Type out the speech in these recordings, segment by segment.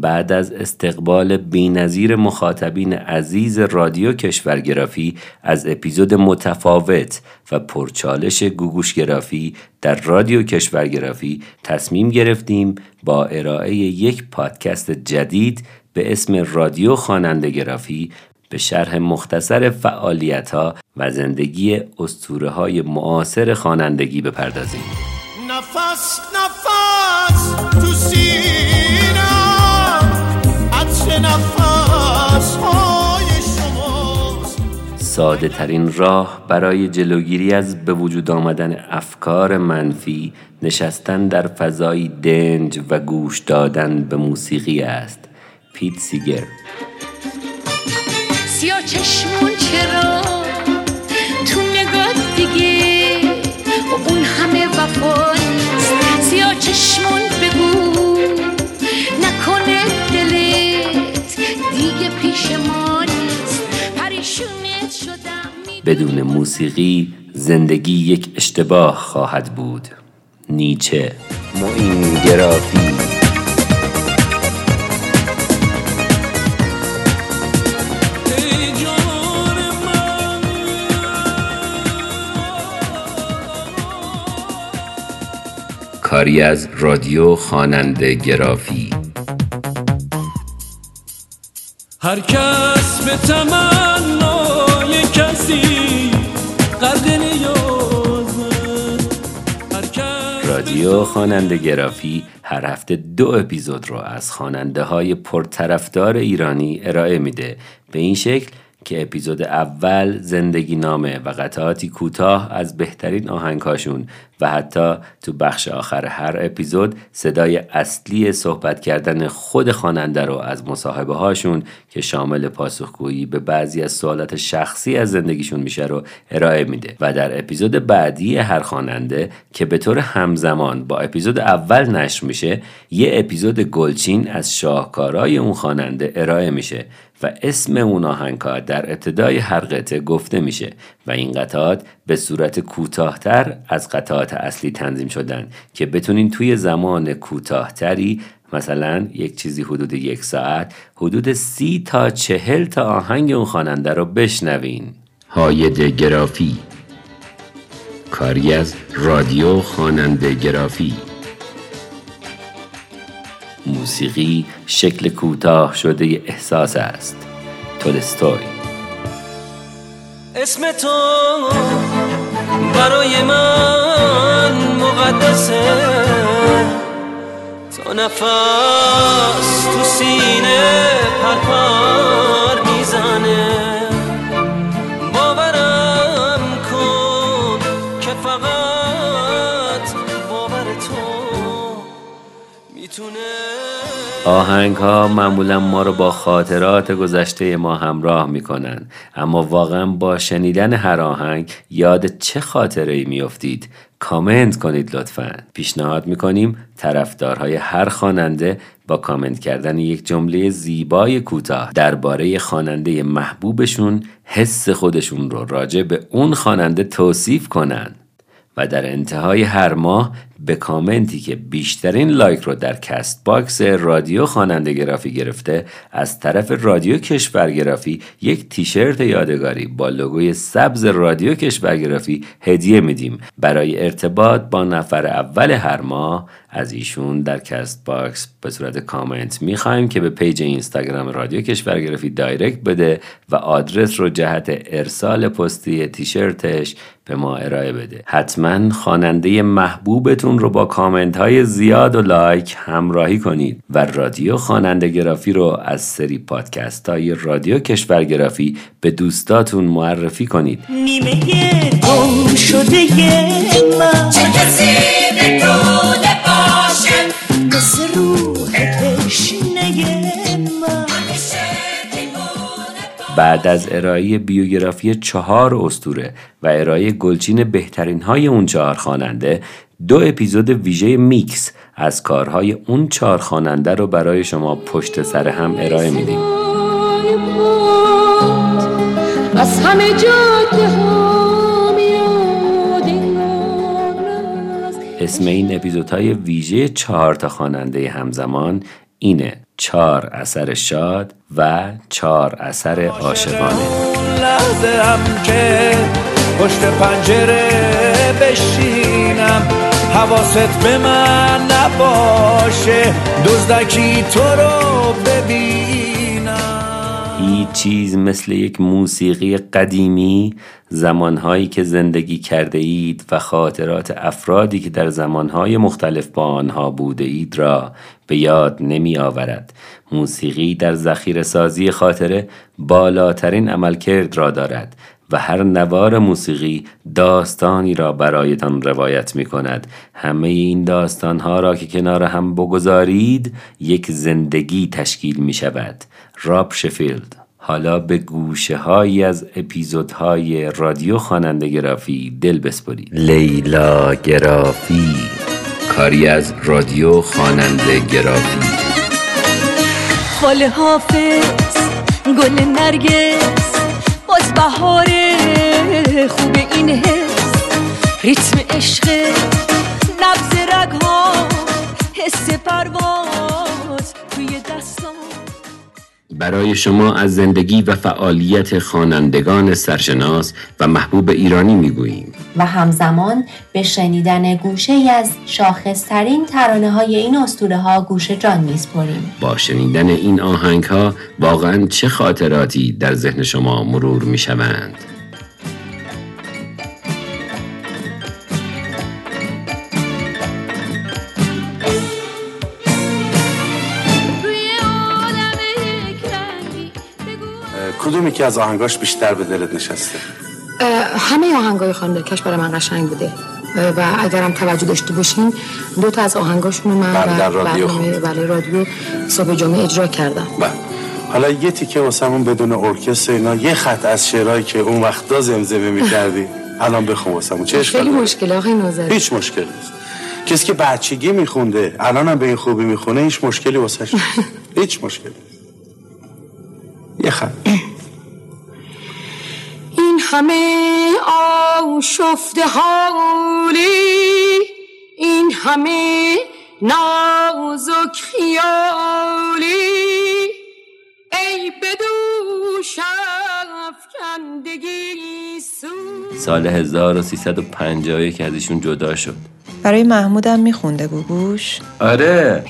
بعد از استقبال بینظیر مخاطبین عزیز رادیو کشورگرافی از اپیزود متفاوت و پرچالش گوگوشگرافی در رادیو کشورگرافی تصمیم گرفتیم با ارائه یک پادکست جدید به اسم رادیو خواننده گرافی به شرح مختصر فعالیت ها و زندگی اسطوره های معاصر خوانندگی بپردازیم. نفس نفس تو نفس ساده ترین راه برای جلوگیری از به وجود آمدن افکار منفی نشستن در فضایی دنج و گوش دادن به موسیقی است. پیت سیگر. سیا چشمون چرا؟ تو نگاه دیگه. اون همه وفا سیا چشمون بگو. نکنه دلت دیگه پیش ما. بدون موسیقی زندگی یک اشتباه خواهد بود. نیچه. معین گرافی. کاری از رادیو خواننده گرافی. هر کس به قدر رادیو خواننده گرافی هر هفته دو اپیزود رو از خواننده های پرطرفدار ایرانی ارائه میده. به این شکل که اپیزود اول زندگی نامه و قطعاتی کوتاه از بهترین آهنگهاشون و حتی تو بخش آخر هر اپیزود صدای اصلی صحبت کردن خود خواننده رو از مصاحبه هاشون که شامل پاسخگویی به بعضی از سوالات شخصی از زندگیشون میشه رو ارائه میده. و در اپیزود بعدی هر خواننده که به طور همزمان با اپیزود اول نشر میشه یه اپیزود گلچین از شاهکارای اون خواننده ارائه میشه. و اسم اون آهنگها در ابتدای هر قطعه گفته میشه و این قطعات به صورت کوتاهتر از قطعات اصلی تنظیم شدن که بتونین توی زمان کوتاهتری مثلا یک چیزی حدود یک ساعت حدود سی تا چهل تا آهنگ اون خواننده رو بشنوین. هاید گرافی کاری از رادیو خواننده گرافی. موسیقی شکل کوتاه شده احساس است. تولستوی. اسم تو برای من مقدسه. تا نفس تو سینه پرپر آهنگ ها معمولا ما رو با خاطرات گذشته ما همراه می‌کنن اما واقعا با شنیدن هر آهنگ یاد چه خاطره ای میافتید؟ کامنت کنید لطفا. پیشنهاد می‌کنیم طرفدارهای هر خواننده با کامنت کردن یک جمله زیبای کوتاه درباره خواننده محبوبشون حس خودشون رو راجع به اون خواننده توصیف کنن و در انتهای هر ماه به کامنتی که بیشترین لایک رو در Castbox رادیو خواننده گرافی گرفته از طرف رادیو کشورگرافی یک تیشرت یادگاری با لوگوی سبز رادیو کشورگرافی هدیه میدیم. برای ارتباط با نفر اول هر ماه از ایشون در Castbox به صورت کامنت می‌خوایم که به page اینستاگرام رادیو کشورگرافی direct بده و آدرس رو جهت ارسال پستی تیشرتش به ما ارائه بده. حتما خواننده محبوبتون رو با کامنت های زیاد و لایک همراهی کنید و رادیو خواننده گرافی رو از سری پادکست های رادیو کشورگرافی به دوستاتون معرفی کنید. نیمه گم شده من. چه کسی باشه؟ مثل روح بعد از ارائه بیوگرافی چهار استوره و ارائه گلچین بهترین های اون چهار خواننده دو اپیزود ویژه میکس از کارهای اون چهار خواننده رو برای شما پشت سر هم ارائه میدیم. از همه اسم این اپیزودهای ویژه چهار تا خواننده همزمان اینه چهار اثر شاد و چهار اثر عاشقانه. لحظه هم که پشت پنجره بشینم حواست به من نباشه. دزدکی تو رو ببینم. هیچ چیز مثل یک موسیقی قدیمی زمانهایی که زندگی کرده اید و خاطرات افرادی که در زمانهای مختلف با آنها بوده اید را به یاد نمی آورد. موسیقی در ذخیره سازی خاطره بالاترین عملکرد را دارد. و هر نوار موسیقی داستانی را برایتان روایت می کند همه این داستان ها را که کنار هم بگذارید یک زندگی تشکیل می شود راب شفیلد. حالا به گوشه هایی از اپیزودهای رادیو خواننده گرافی دل بسپرید. لیلا گرافی. کاری از رادیو خواننده گرافی. خال حافظ گل نرگس. باز بهار خوب این حس ریتم عشق نبز رگ ها حس پرواز توی دستان برای شما از زندگی و فعالیت خوانندگان سرشناس و محبوب ایرانی می‌گوییم. و همزمان به شنیدن گوشه ای از شاخصترین ترانه های این اسطوره ها گوشه جان میسپریم با شنیدن این آهنگ ها واقعا چه خاطراتی در ذهن شما مرور می‌شوند؟ کدومی که از آهنگاش بیشتر به دلت نشسته؟ همه آهنگای خانم کش برای من قشنگ بوده. و اگرم توجه داشته باشین دو تا از آهنگاشون من بله، در رادیو بله رادیو صبح جمعه اجرا کردم. بله. حالا یه تیکه واسمون بدون ارکستر اینا یه خط از شعرهایی که اون وقتا زمزمه می‌کردی. الان بخون واسمون. چه خیلی مشکل آقای نوزری هیچ مشکل نیست. کسی که بچگی میخونده الان هم به این خوبی می‌خونه هیچ مشکلی واسش هیچ مشکلی. یه خط. همه آشفته حالی این همه نازک خیالی. ای بدوش افکندگی سال 1350 که ازشون جدا شد. برای محمودم میخونده گوگوش؟ آره.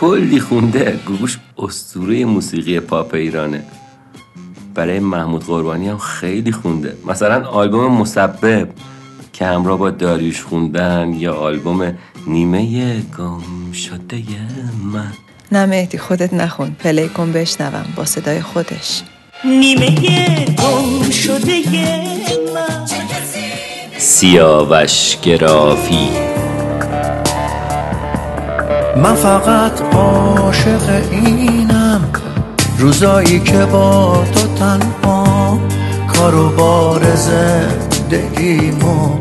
کلی خونده. گوگوش استوره موسیقی پاپ ایرانه. برای محمود قربانی هم خیلی خونده. مثلا آلبوم مسبب که همراه با داریوش خوندن یا آلبوم نیمه گم شده من. نه مهدی خودت نخون. پلی کن بشنوم با صدای خودش. نیمه گم شده من. سیاوش گرافی. من فقط عاشق اینم روزایی که با تو تنها کارو بار زندگیمو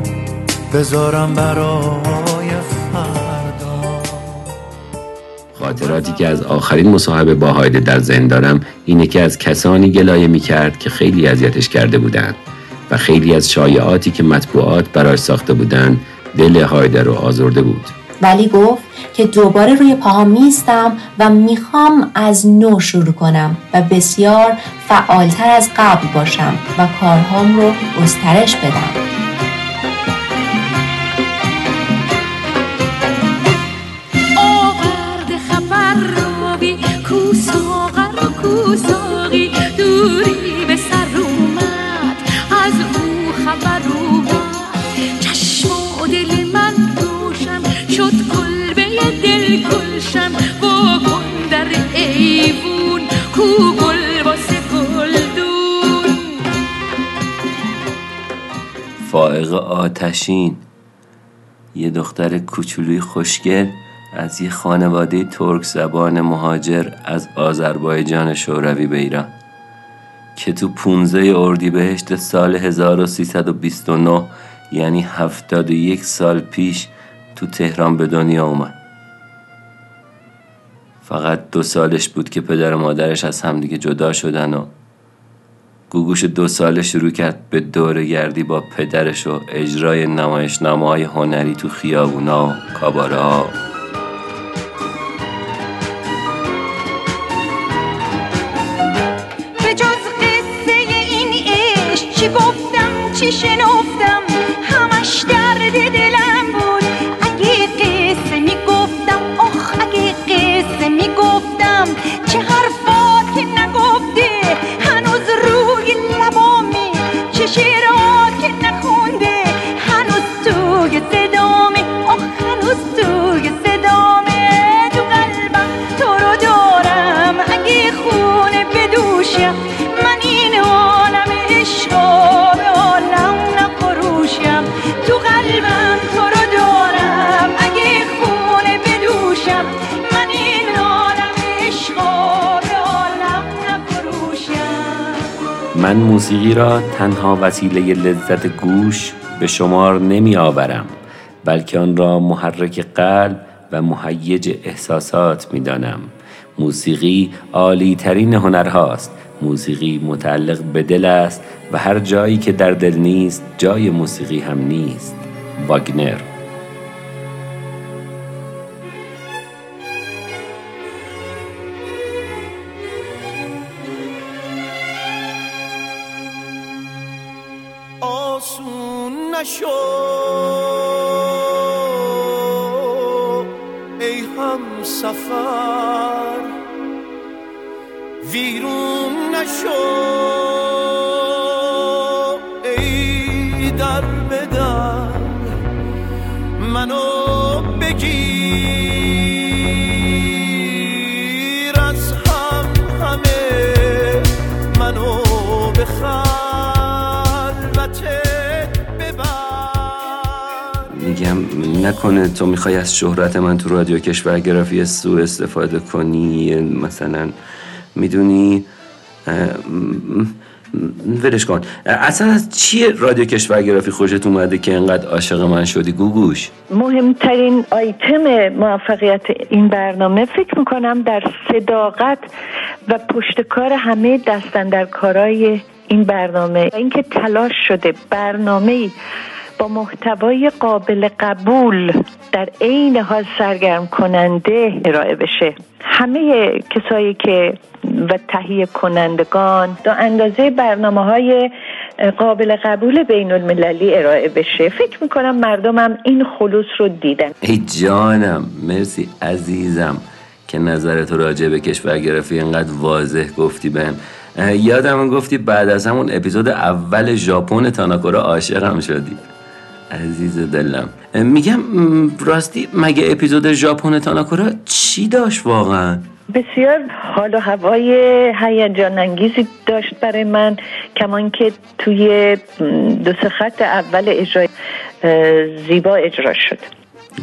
بذارم برای فردا. خاطراتی که از آخرین مصاحبه با هایده در ذهن دارم اینه که از کسانی گلایه می کرد که خیلی اذیتش کرده بودند و خیلی از شایعاتی که مطبوعات براش ساخته بودند دل هایده رو آزرده بود. ولی گفت که دوباره روی پاها میستم و می‌خوام از نو شروع کنم و بسیار فعالتر از قبل باشم و کارهام رو گسترش بدم. دوری فائق آتشین. یه دختر کوچولوی خوشگل از یه خانواده ترک زبان مهاجر از آذربایجان شوروی به ایران که تو 15 اردیبهشت سال 1329 یعنی 71 سال پیش تو تهران به دنیا اومد. فقط دو سالش بود که پدر و مادرش از همدیگه جدا شدن و گوگوش دو ساله شروع کرد به دور گردی با پدرش و اجرای نمایش نمای هنری تو خیابونا و کابارا. به قصه این عشق چی گفتم چی شنفتم همش درد من موسیقی را تنها وسیله لذت گوش به شمار نمی آورم بلکه آن را محرک قلب و مهیج احساسات می دانم. موسیقی عالی ترین هنرهاست. موسیقی متعلق به دل است و هر جایی که در دل نیست جای موسیقی هم نیست. واگنر نشو. ای هم سفر ویرون نشو. ای در بدر منو بگیر. از هم همه منو به میگم نکنه تو می‌خوای از شهرت من تو رادیو کشورگرافی سوء استفاده کنی مثلا می‌دونی ولش کن. اصلا از چیه رادیو کشورگرافی خوشت اومده که انقدر عاشق من شدی؟ گوگوش. مهمترین آیتم موفقیت این برنامه فکر می‌کنم در صداقت و پشتکار همه دستن در کارای این برنامه. اینکه تلاش شده برنامه با محتوای قابل قبول در عین حال سرگرم کننده ارائه بشه. همه کسایی که و تهیه کنندگان تا اندازه برنامه های قابل قبول بین المللی ارائه بشه. فکر می‌کنم مردمم این خلوص رو دیدن. ای جانم مرسی عزیزم که نظرت راجع به کشورگرافی انقدر واضح گفتی بهم. یادم گفتی بعد از همون اپیزود اول ژاپن تاناکورا عاشقم شدی. عزیز دلم. میگم راستی مگه اپیزود ژاپن تاناکورا چی داشت واقعا؟ بسیار حال و هوای هیجان انگیزی داشت برای من کمان که توی دو سه خط اول اجرای زیبا اجرا شد.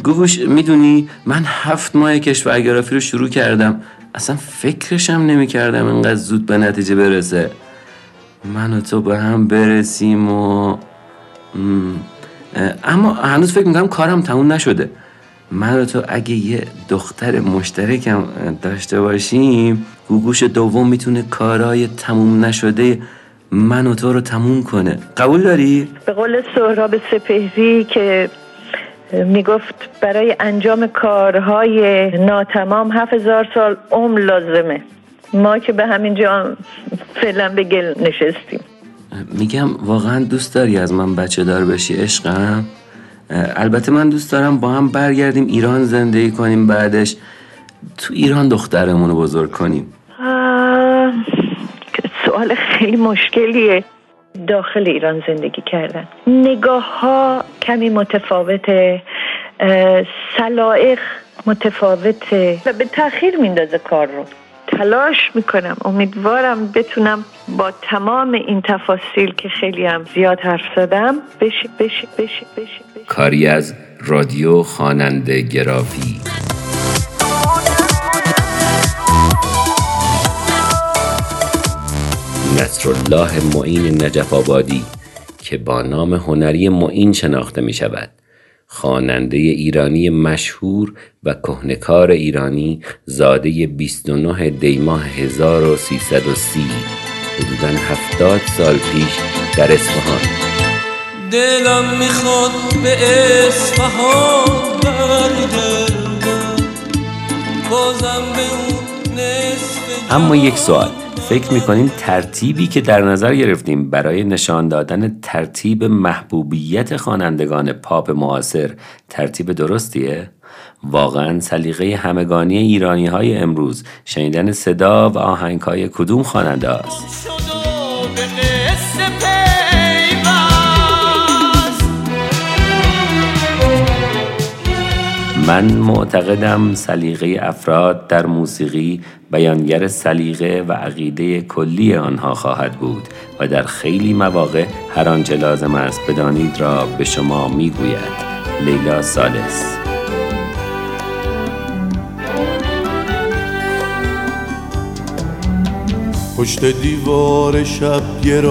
گوگوش می‌دونی من هفت ماه کشورگرافی رو شروع کردم. اصلا فکرشم نمی کردم اینقدر زود به نتیجه برسه. من و تو به هم برسیم و م، اما هنوز فکر می‌کنم کارم تموم نشده. من و تو اگه یه دختر مشترکم داشته باشیم گوگوش دوم می‌تونه کارهای تموم نشده من و تو رو تموم کنه. قبول داری؟ به قول سهراب سپهری که می‌گفت برای انجام کارهای ناتمام هفت هزار سال عمر لازمه. ما که به همین جا فعلا به گل نشستیم. میگم واقعا دوست داری از من بچه دار بشی عشقم؟ البته من دوست دارم با هم برگردیم ایران زندگی کنیم بعدش تو ایران دخترمون رو بزرگ کنیم. آه، سوال خیلی مشکلیه. داخل ایران زندگی کردن. نگاه ها کمی متفاوته. اه، سلائق متفاوته. و به تاخیر میندازه کار رو. تلاش می‌کنم. امیدوارم بتونم با تمام این تفاصیل که خیلی هم زیاد حرف زدم بشه بشه بشه بشه. کاری از رادیو خواننده گرافی. نصرالله معین نجف آبادی که با نام هنری معین شناخته می شود خواننده ایرانی مشهور و کهنکار ایرانی زاده 29 دیماه 1330 حدوداً 70 سال پیش در اصفهان. دلم می‌خواد به اصفهان برگردم. بازم به اون نصف اما یک سوال. فکر می‌کنین ترتیبی که در نظر گرفتیم برای نشان دادن ترتیب محبوبیت خوانندگان پاپ معاصر ترتیب درستیه؟ واقعا سلیقه همگانی ایرانی های امروز شنیدن صدا و آهنگ های کدوم خواننده است؟ من معتقدم سلیقه افراد در موسیقی بیانگر سلیقه و عقیده کلی آنها خواهد بود و در خیلی مواقع هر آنچه لازم است بدانید را به شما می‌گوید. لیلا سالس. پشت دیوار شب یه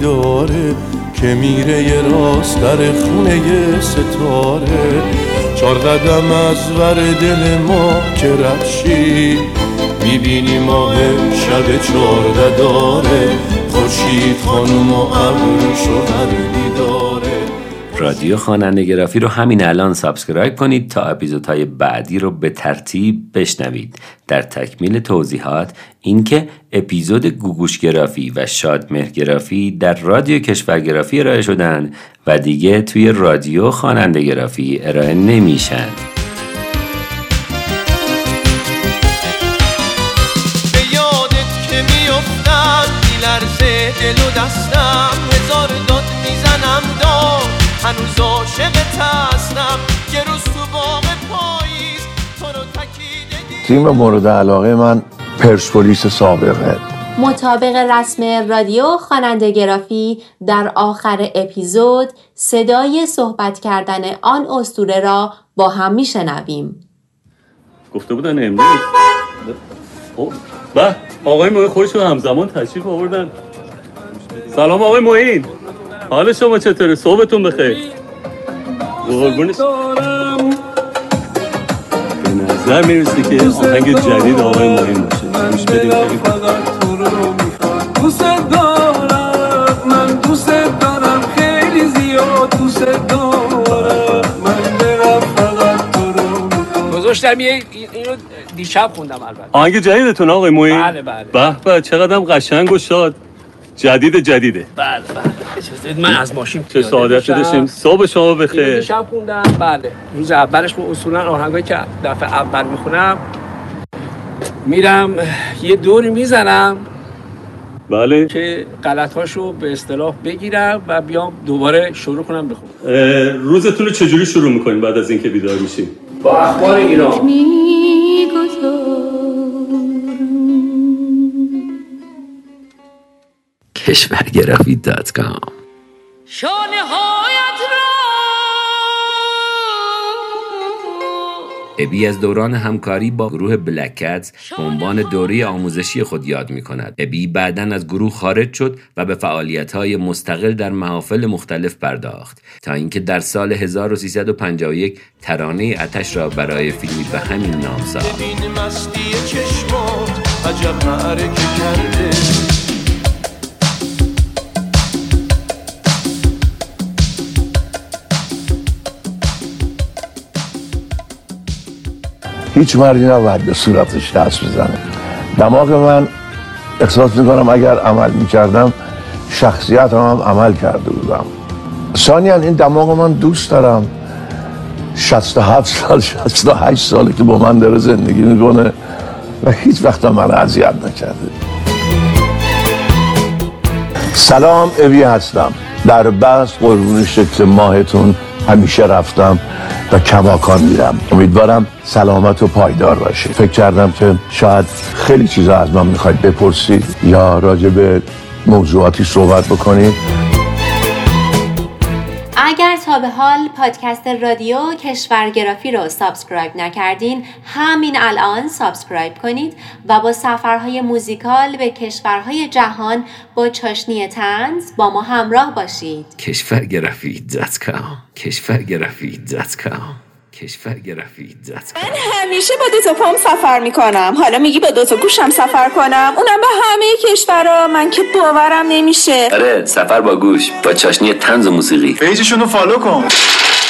داره که میره یه راست در خونه ستاره. چار قدم از ور دل ما که رد شی می‌بینی ماه شب چارده داره. خورشید خانم و ابروشو ور می‌داره. رادیو خواننده گرافی رو همین الان subscribe کنید تا اپیزودهای بعدی رو به ترتیب بشنوید. در تکمیل توضیحات اینکه اپیزود گوگوش گرافی و شادمهر گرافی در رادیو کشور گرافی ارائه شدن و دیگه توی رادیو خواننده گرافی ارائه نمیشن. دستم. هنوز عاشقت هستم. یه روز تو باغ پاییز. تو رو تکیده دیدم تیم مورد علاقه من پرسپولیس سابقه. مطابق رسم رادیو خواننده گرافی در آخر اپیزود صدای صحبت کردن آن اسطوره را با هم میشنویم. گفته بودن امروز؟ خب، به آقای معین خودشون همزمان تشریف آوردن. سلام آقای معین. حال شما چطوره صبحتون بخیر. قربونش به نظر می‌رسه که آهنگ جدید آقای معین باشه گوش بدیم خیلی خوب. دوست دارم. من دوست دارم. خیلی زیاد دوست دارم. من دلم فقط تو رو می‌خواد گذاشتم یه اینو دیشب خوندم البته. آهنگ جدیدتون آقای معین بله، بله. به به چقدر هم قشنگ و شاد. جدید جدیده. بله بله. من از ماشین چه بشم. داشتیم صبح شما بخیر. دیشب خوندم. بله. روز اولش خب اصولا آهنگایی که دفعه اول می‌خونم میرم یه دوری می‌زنم بله. که غلطهاشو به اصطلاح بگیرم و بیام دوباره شروع کنم بخونم روزتون رو چجوری شروع می‌کنین بعد از اینکه بیدار میشین؟ با اخبار ایران. کشورگرافی دات کام شانه هایت را ابی از دوران همکاری با گروه بلکت به عنوان دوره آموزشی خود یاد می کند. ابی بعدا از گروه خارج شد و به فعالیت های مستقل در محافل مختلف پرداخت تا اینکه در سال 1351 ترانه اتش را برای فیلمی به همین نام ساخت. عجب کرده هیچ مردی نباید به صورتش دست بزنه. دماغ من احساس می‌کنم اگر عمل می‌کردم شخصیت هم, عمل کرده بودم. ثانیا این دماغ من دوست دارم. 67 سال 68 ساله که با من داره زندگی می‌کنه و هیچ وقت من اذیت نکرده. سلام اوی هستم. در بس قربون شکل ماهتون همیشه رفتم. و کماکان میرم. امیدوارم سلامت و پایدار باشه فکر کردم که شاید خیلی چیزا از من می‌خواید بپرسید یا راجع به موضوعاتی صحبت بکنید اگر تا به حال پادکست رادیو کشورگرافی رو subscribe نکردین همین الان subscribe کنید و با سفرهای موزیکال به کشورهای جهان با چاشنی طنز با ما همراه باشید. کشورگرافی کام کشورگرافی dot com همیشه با دو تا پام سفر می‌کنم. حالا میگی با دو تا گوشم سفر کنم. اونم به همه کشورها من که باورم نمیشه. آره سفر با گوش با چاشنی طنز و موسیقی. page شون رو follow کن.